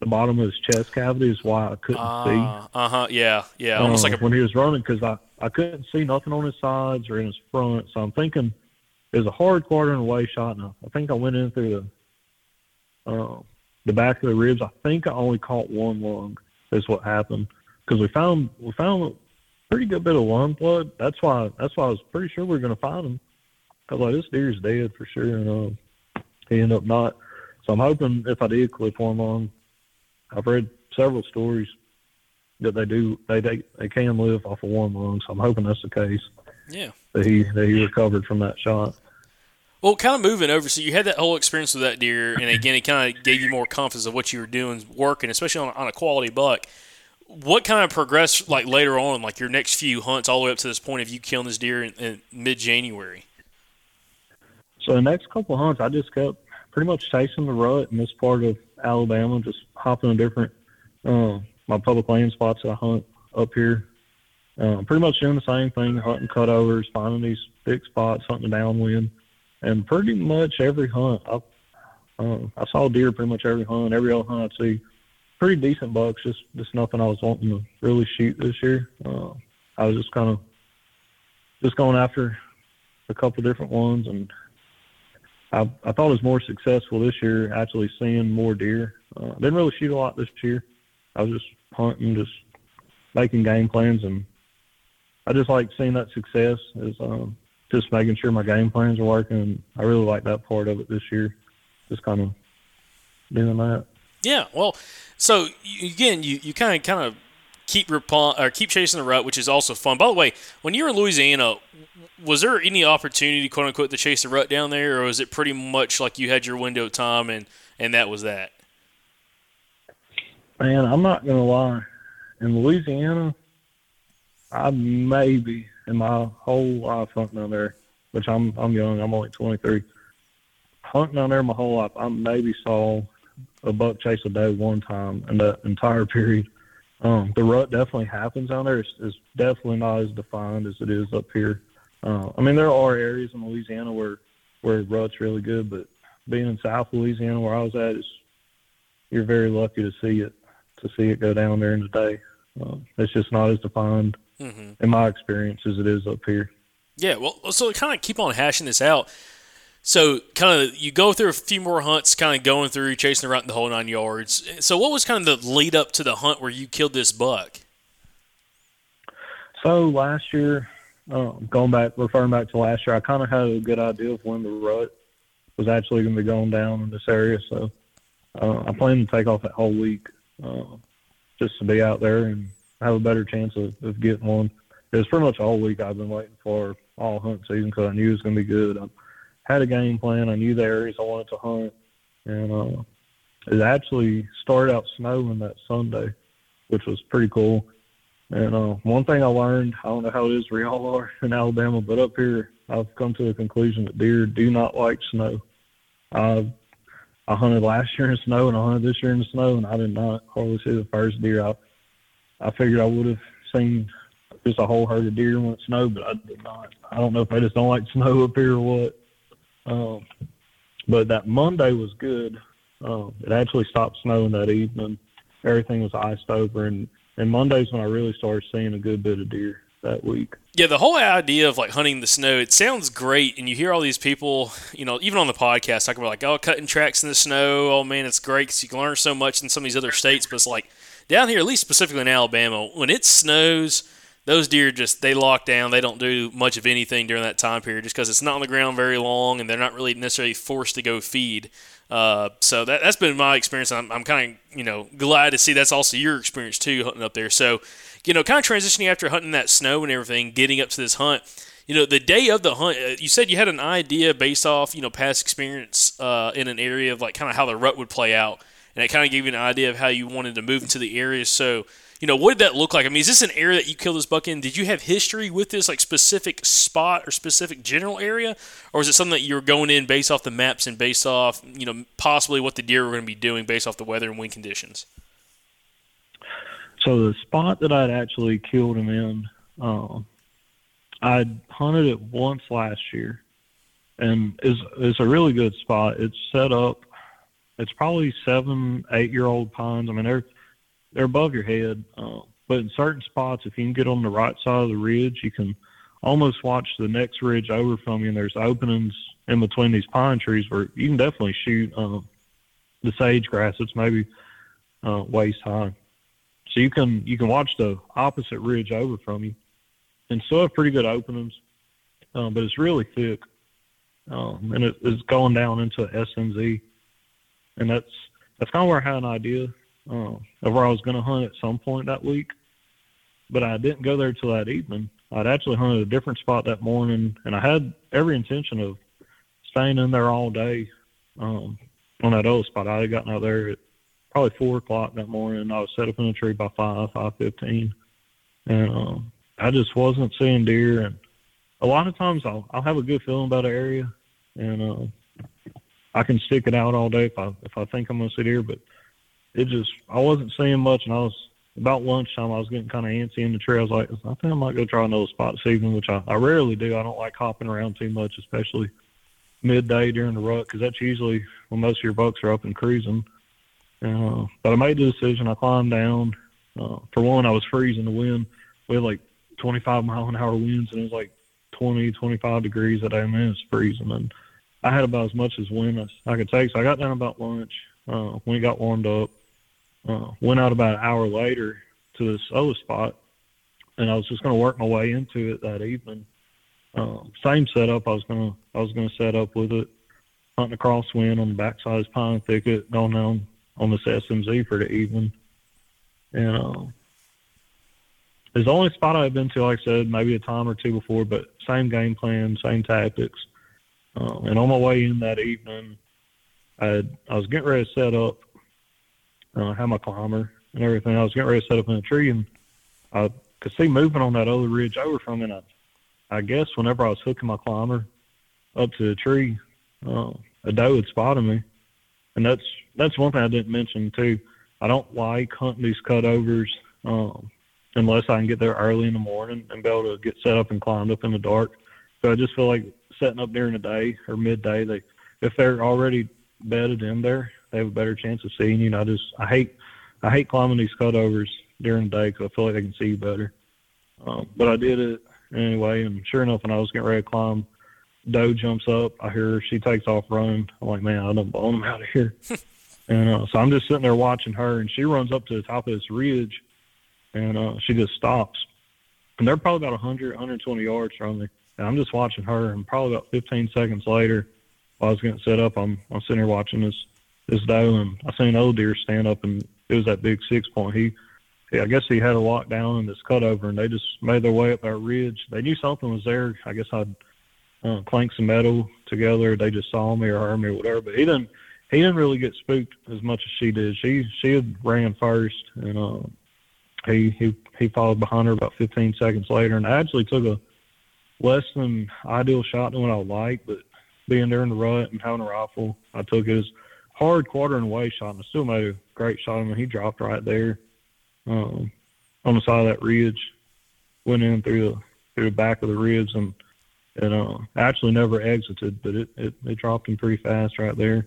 the bottom of his chest cavity. Is why I couldn't see. Uh huh. Yeah, yeah. Almost uh, like a when he was running because I I couldn't see nothing on his sides or in his front. So I'm thinking it was a hard quartering away shot, and I, I think I went in through the uh, the back of the ribs. I think I only caught one lung. Is what happened because we found we found a pretty good bit of lung blood. That's why that's why I was pretty sure we were going to find him. I was like, this deer's dead for sure, and uh, he ended up not. So I'm hoping if I did clip one lung, I've read several stories that they do they they, they can live off of one lung. So I'm hoping that's the case yeah. that he that he recovered from that shot. Well, kind of moving over. So you had that whole experience with that deer, and again, it kind of gave you more confidence of what you were doing, working, especially on, on a quality buck. What kind of progressed like later on, like your next few hunts, all the way up to this point of you killing this deer in, in mid January? So the next couple of hunts, I just kept pretty much chasing the rut in this part of Alabama, just hopping to different uh, my public land spots that I hunt up here. Uh, pretty much doing the same thing, hunting cutovers, finding these big spots, hunting downwind, and pretty much every hunt I uh, I saw deer pretty much every hunt, every other hunt I see. Pretty decent bucks, just just nothing I was wanting to really shoot this year. Uh, I was just kind of just going after a couple different ones, and I I thought it was more successful this year actually seeing more deer. Uh, didn't really shoot a lot this year. I was just hunting, just making game plans, and I just like seeing that success is um, just making sure my game plans are working. I really like that part of it this year. Just kind of doing that. Yeah, well, so again, you, you kind of kind of keep repon- or uh, keep chasing the rut, which is also fun. By the way, when you were in Louisiana, was there any opportunity, quote unquote, to chase the rut down there, or was it pretty much like you had your window time and and that was that? Man, I'm not gonna lie. In Louisiana, I maybe in my whole life hunting down there, which I'm I'm young, I'm only 23. Hunting down there my whole life, I maybe saw a buck chase a doe one time in that entire period. Um, the rut definitely happens down there. It's, it's definitely not as defined as it is up here. Uh, I mean, there are areas in Louisiana where where rut's really good, but being in South Louisiana where I was at, is you're very lucky to see it to see it go down there in the day. Um, it's just not as defined Mm-hmm. in my experience as it is up here. Yeah, well, so kind of keep on hashing this out. So, kind of, you go through a few more hunts, kind of going through, chasing around the whole nine yards. So, what was kind of the lead up to the hunt where you killed this buck? So last year, um, going back, referring back to last year, I kind of had a good idea of when the rut was actually going to be going down in this area. So uh, I plan to take off that whole week uh, just to be out there and have a better chance of, of getting one. It was pretty much all week I've been waiting for all hunt season because I knew it was going to be good. I had a game plan. I knew the areas I wanted to hunt, and uh, it actually started out snowing that Sunday, which was pretty cool. And uh, one thing I learned, I don't know how it is where y'all are in Alabama, but up here, I've come to the conclusion that deer do not like snow. I I hunted last year in snow and I hunted this year in the snow, and I did not hardly see the first deer. I I figured I would have seen just a whole herd of deer when it snowed, but I did not. I don't know if they just don't like snow up here or what. Um, but that Monday was good. Uh, it actually stopped snowing that evening. Everything was iced over, and and Monday's when I really started seeing a good bit of deer that week. Yeah, the whole idea of like hunting the snow, it sounds great, and you hear all these people, you know, even on the podcast talking about like, oh, cutting tracks in the snow. Oh man, it's great because you can learn so much in some of these other states. But it's like down here, at least specifically in Alabama, when it snows, those deer just they lock down. They don't do much of anything during that time period just because it's not on the ground very long, and they're not really necessarily forced to go feed. Uh, so that, that's been my experience. I'm, I'm kind of you know glad to see that's also your experience too hunting up there. So you know, kind of transitioning after hunting that snow and everything, getting up to this hunt. You know, the day of the hunt, uh, you said you had an idea based off you know past experience uh, in an area of like kind of how the rut would play out, and it kind of gave you an idea of how you wanted to move into the area. So you know, what did that look like? I mean, is this an area that you killed this buck in? Did you have history with this, like specific spot or specific general area, or is it something that you were going in based off the maps and based off, you know, possibly what the deer were going to be doing based off the weather and wind conditions? So the spot that I'd actually killed him in, um, I'd hunted it once last year, and it's is a really good spot. It's set up. It's probably seven, eight year old pines. I mean, they're they're above your head, uh, but in certain spots, if you can get on the right side of the ridge, you can almost watch the next ridge over from you. And there's openings in between these pine trees where you can definitely shoot um, the sage grass. It's maybe uh, waist high. So you can you can watch the opposite ridge over from you, and still have pretty good openings, um, but it's really thick, um, and it, it's going down into SMZ, and that's that's kind of where I had an idea uh, of where I was going to hunt at some point that week, but I didn't go there till that evening. I'd actually hunted a different spot that morning, and I had every intention of staying in there all day um, on that old spot. I had gotten out there at probably four o'clock that morning. I was set up in a tree by five, five fifteen, and um, I just wasn't seeing deer. And a lot of times I'll I'll have a good feeling about an area, and uh, I can stick it out all day if I if I think I'm gonna see deer. But it just I wasn't seeing much, and I was about lunchtime. I was getting kind of antsy in the tree. I was like, I think I might go try another spot this evening, which I, I rarely do. I don't like hopping around too much, especially midday during the rut, because that's usually when most of your bucks are up and cruising. Uh, but I made the decision. I climbed down. Uh, for one, I was freezing the wind. We had like 25 mile an hour winds, and it was like 20, 25 degrees that day. and it was freezing. And I had about as much as wind as I could take. So I got down about lunch. Uh, when it got warmed up, uh, went out about an hour later to this other spot, and I was just going to work my way into it that evening. Um, same setup. I was gonna I was gonna set up with it, hunting a crosswind on the backside of this pine thicket, going down on this SMZ for the evening. And um, it's the only spot I've been to, like I said, maybe a time or two before, but same game plan, same tactics. Um, and on my way in that evening, I I was getting ready to set up. Uh, had my climber and everything. I was getting ready to set up in a tree, and I could see movement on that other ridge over from it. I, I guess whenever I was hooking my climber up to the tree, uh, a doe had spotted me, and that's that's one thing I didn't mention too. I don't like hunting these cutovers um, unless I can get there early in the morning and be able to get set up and climbed up in the dark. So I just feel like setting up during the day or midday. They if they're already bedded in there, they have a better chance of seeing you. And I just I hate I hate climbing these cutovers during the day because I feel like they can see you better. Um, but I did it anyway, and sure enough, when I was getting ready to climb, Doe jumps up. I hear her. She takes off running. I'm like, man, I done blown them out of here. [laughs] and uh, so I'm just sitting there watching her, and she runs up to the top of this ridge, and uh, she just stops. And they're probably about 100, 120 yards from me. And I'm just watching her, and probably about 15 seconds later, while I was getting set up, I'm I'm sitting there watching this this doe, and I seen old deer stand up, and it was that big six point. He, I guess he had a lock down in this cutover, and they just made their way up that ridge. They knew something was there. I guess I'd uh, clank some metal together. They just saw me or heard me or whatever. But he didn't. He didn't really get spooked as much as she did. She she had ran first, and uh, he he he followed behind her about 15 seconds later, and I actually took a less than ideal shot than what I like, but being there in the rut and having a rifle, I took his hard quarter and away shot, and I still made a great shot. I mean, he dropped right there um, on the side of that ridge, went in through the through the back of the ribs, and it uh, actually never exited, but it, it it dropped him pretty fast right there.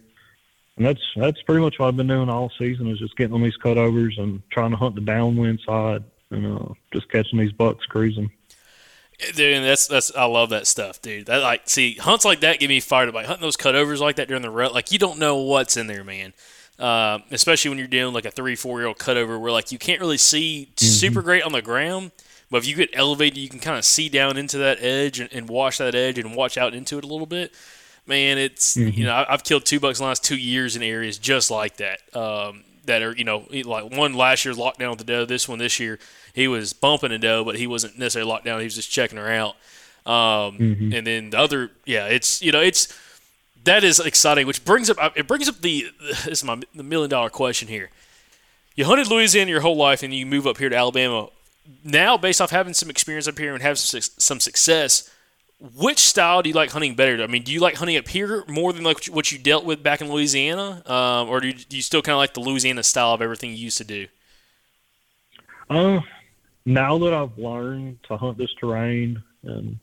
and that's that's pretty much what I've been doing all season is just getting on these cutovers and trying to hunt the downwind side and uh, just catching these bucks cruising. Dude, that's that's I love that stuff, dude. That like see hunts like that get me fired up. Like hunting those cutovers like that during the rut, like you don't know what's in there, man. Uh, especially when you're doing like a three, four year old cutover where like you can't really see super great on the ground, but if you get elevated, you can kind of see down into that edge and, and watch that edge and watch out into it a little bit. Man, it's you know I- I've killed two bucks in the last two years in areas just like that. Um, that are you know like one last year's locked down with the doe. This one this year he was bumping a doe, but he wasn't necessarily locked down. He was just checking her out. Um, And then the other, yeah, it's you know it's that is exciting. Which brings up it brings up the [laughs] this is my the million dollar question here. You hunted Louisiana your whole life, and you move up here to Alabama. Now, based off having some experience up here and having some some success, which style do you like hunting better? I mean, do you like hunting up here more than like what you dealt with back in Louisiana, um, or do you, do you still kind of like the Louisiana style of everything you used to do? Uh, now that I've learned to hunt this terrain and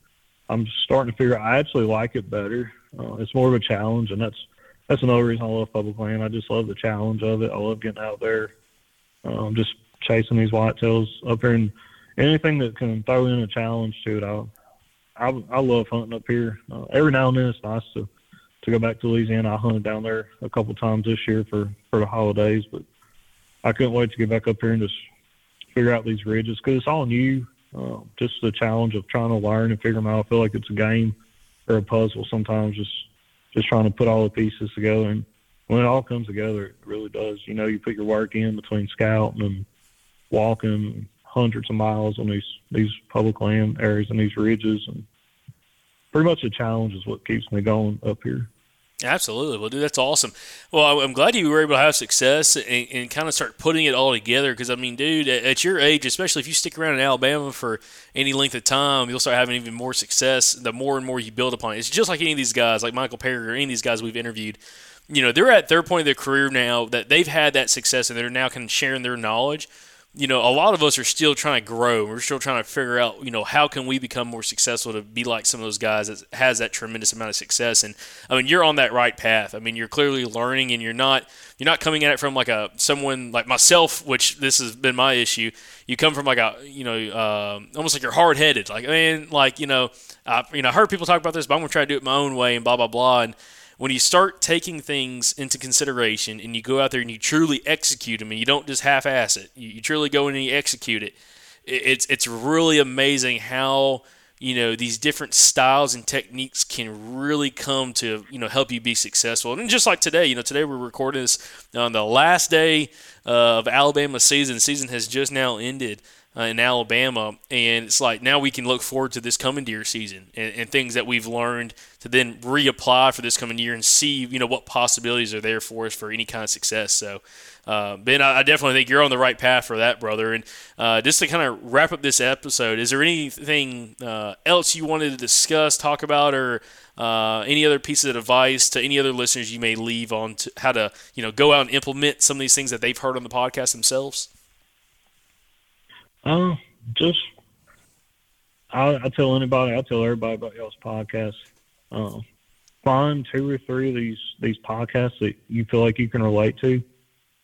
I'm starting to figure I actually like it better. Uh, it's more of a challenge, and that's that's another reason I love public land. I just love the challenge of it. I love getting out there, um, just chasing these whitetails up here, and anything that can throw in a challenge to it. I I, I love hunting up here. Uh, every now and then it's nice to to go back to Louisiana. I hunted down there a couple times this year for for the holidays, but I couldn't wait to get back up here and just figure out these ridges because it's all new. Uh, just the challenge of trying to learn and figure them out. I feel like it's a game or a puzzle sometimes. Just just trying to put all the pieces together, and when it all comes together, it really does. You know, you put your work in between scouting and walking hundreds of miles on these these public land areas and these ridges, and pretty much the challenge is what keeps me going up here. Absolutely. Well, dude, that's awesome. Well, I'm glad you were able to have success and, and kind of start putting it all together. Because I mean, dude, at, at your age, especially if you stick around in Alabama for any length of time, you'll start having even more success. The more and more you build upon it, it's just like any of these guys, like Michael Perry or any of these guys we've interviewed. You know, they're at their point of their career now that they've had that success and they're now kind of sharing their knowledge you know, a lot of us are still trying to grow. We're still trying to figure out, you know, how can we become more successful to be like some of those guys that has that tremendous amount of success. And I mean, you're on that right path. I mean, you're clearly learning, and you're not you're not coming at it from like a someone like myself, which this has been my issue. You come from like a you know um almost like you're hard headed. Like man, like you know, I, you know, I heard people talk about this, but I'm gonna try to do it my own way and blah blah blah. And when you start taking things into consideration and you go out there and you truly execute them and you don't just half-ass it, you, you truly go in and you execute it. it- It's it's really amazing how you know these different styles and techniques can really come to you know help you be successful. And just like today, you know, today we're recording this on the last day uh, of Alabama season. Season has just now ended uh, in Alabama, and it's like now we can look forward to this coming deer season and, and things that we've learned to then reapply for this coming year and see you know what possibilities are there for us for any kind of success. So. Uh, ben, I I definitely think you're on the right path for that, brother. And uh, just to kind of wrap up this episode, is there anything uh, else you wanted to discuss, talk about, or uh, any other pieces of advice to any other listeners you may leave on how to, you know, go out and implement some of these things that they've heard on the podcast themselves? Uh, just I, I tell anybody, I tell everybody about y'all's podcast. Uh, find two or three of these these podcasts that you feel like you can relate to,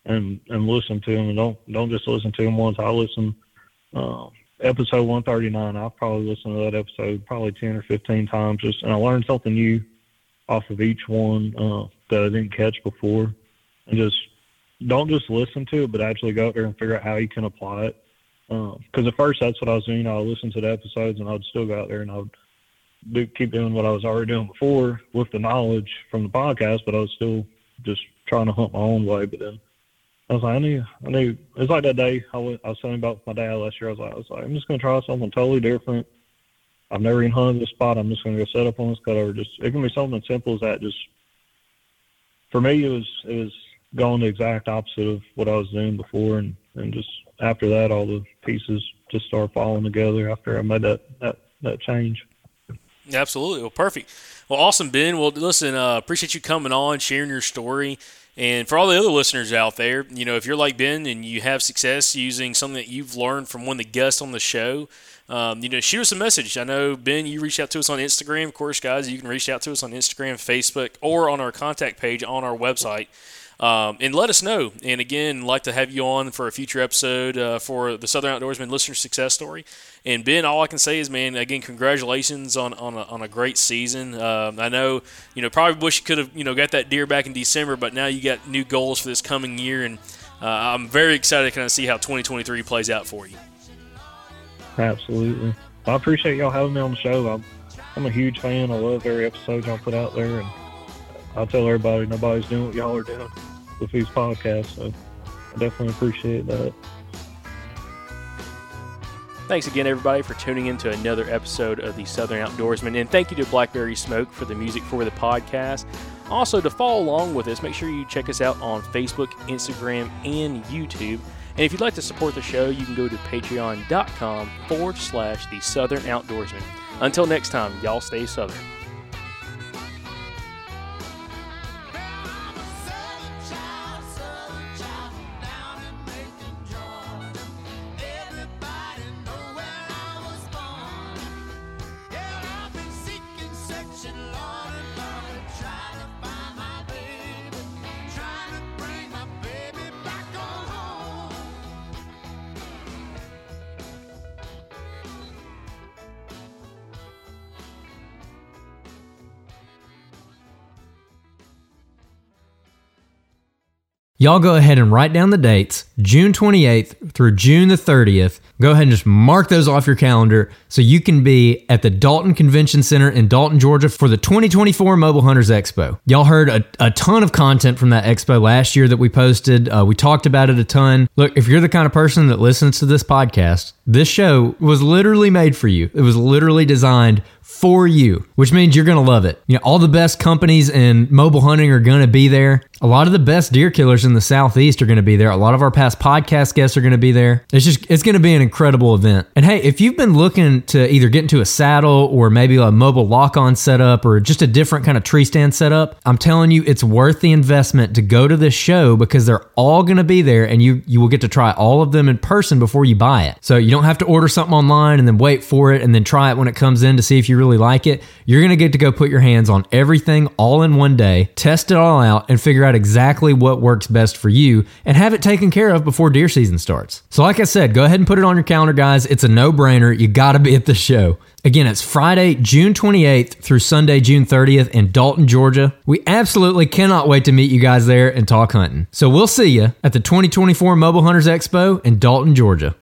and and listen to them. And don't don't just listen to them once. I listen. Uh, episode one thirty nine. I've probably listened to that episode probably ten or fifteen times. Just and I learned something new off of each one uh, that I didn't catch before, and just don't just listen to it, but actually go out there and figure out how you can apply it Um, because at first that's what I was doing. I listened to the episodes and I would still go out there and I would do, keep doing what I was already doing before with the knowledge from the podcast, but I was still just trying to hunt my own way. But then I was like, I knew, I knew. It's like that day I was, I was telling about my dad last year. I was like, I was like, I'm just gonna try something totally different. I've never even hunted this spot. I'm just gonna go set up on this cutover. Just it can be something as simple as that. Just for me, it was it was going the exact opposite of what I was doing before, and and just after that, all the pieces just start falling together after I made that that that change. Absolutely. Well, perfect. Well, awesome, Ben. Well, listen, uh, appreciate you coming on, sharing your story, And for all the other listeners out there, you know, if you're like Ben and you have success using something that you've learned from one of the guests on the show, um, you know, shoot us a message. I know Ben, you reached out to us on Instagram. Of course, guys, you can reach out to us on Instagram, Facebook, or on our contact page on our website. Um, and let us know. And again, like to have you on for a future episode uh, for the Southern Outdoorsman listener success story. And Ben, all I can say is, man, again, congratulations on on a, on a great season. Um, I know, you know, probably wish you could have, you know, got that deer back in December, but now you got new goals for this coming year, and uh, I'm very excited to kind of see how 2023 plays out for you. Absolutely. I appreciate y'all having me on the show. I'm, I'm a huge fan. I love every episode y'all put out there, and I'll tell everybody nobody's doing what y'all are doing with these podcasts. So I definitely appreciate that. Thanks again, everybody, for tuning in to another episode of the Southern Outdoorsman. And thank you to Blackberry Smoke for the music for the podcast. Also, to follow along with us, make sure you check us out on Facebook, Instagram, and YouTube. And if you'd like to support the show, you can go to patreon.com forward slash the Southern Outdoorsman. Until next time, y'all stay. Southern Y'all go ahead and write down the dates, June 28th through June the 30th. Go ahead and just mark those off your calendar so you can be at the Dalton Convention Center in Dalton, Georgia for the 2024 Mobile Hunters Expo. Y'all heard a, a ton of content from that expo last year that we posted. Uh, we talked about it a ton. Look, if you're the kind of person that listens to this podcast, this show was literally made for you. It was literally designed for you, which means you're going to love it. You know, all the best companies in mobile hunting are going to be there. A lot of the best deer killers in the southeast are going to be there. A lot of our past podcast guests are going to be there. It's just it's going to be an incredible event. And hey, if you've been looking to either get into a saddle or maybe a mobile lock-on setup or just a different kind of tree stand setup, I'm telling you it's worth the investment to go to this show because they're all going to be there and you you will get to try all of them in person before you buy it. So you don't have to order something online and then wait for it and then try it when it comes in to see if you really like it. You're going to get to go put your hands on everything all in one day, test it all out and figure out exactly what works best for you and have it taken care of before deer season starts. So like I said, go ahead and put it on your calendar guys. It's a no-brainer. You got to be at the show. Again, it's Friday, June 28th through Sunday, June 30th in Dalton, Georgia. We absolutely cannot wait to meet you guys there and talk hunting. So we'll see you at the 2024 Mobile Hunters Expo in Dalton, Georgia.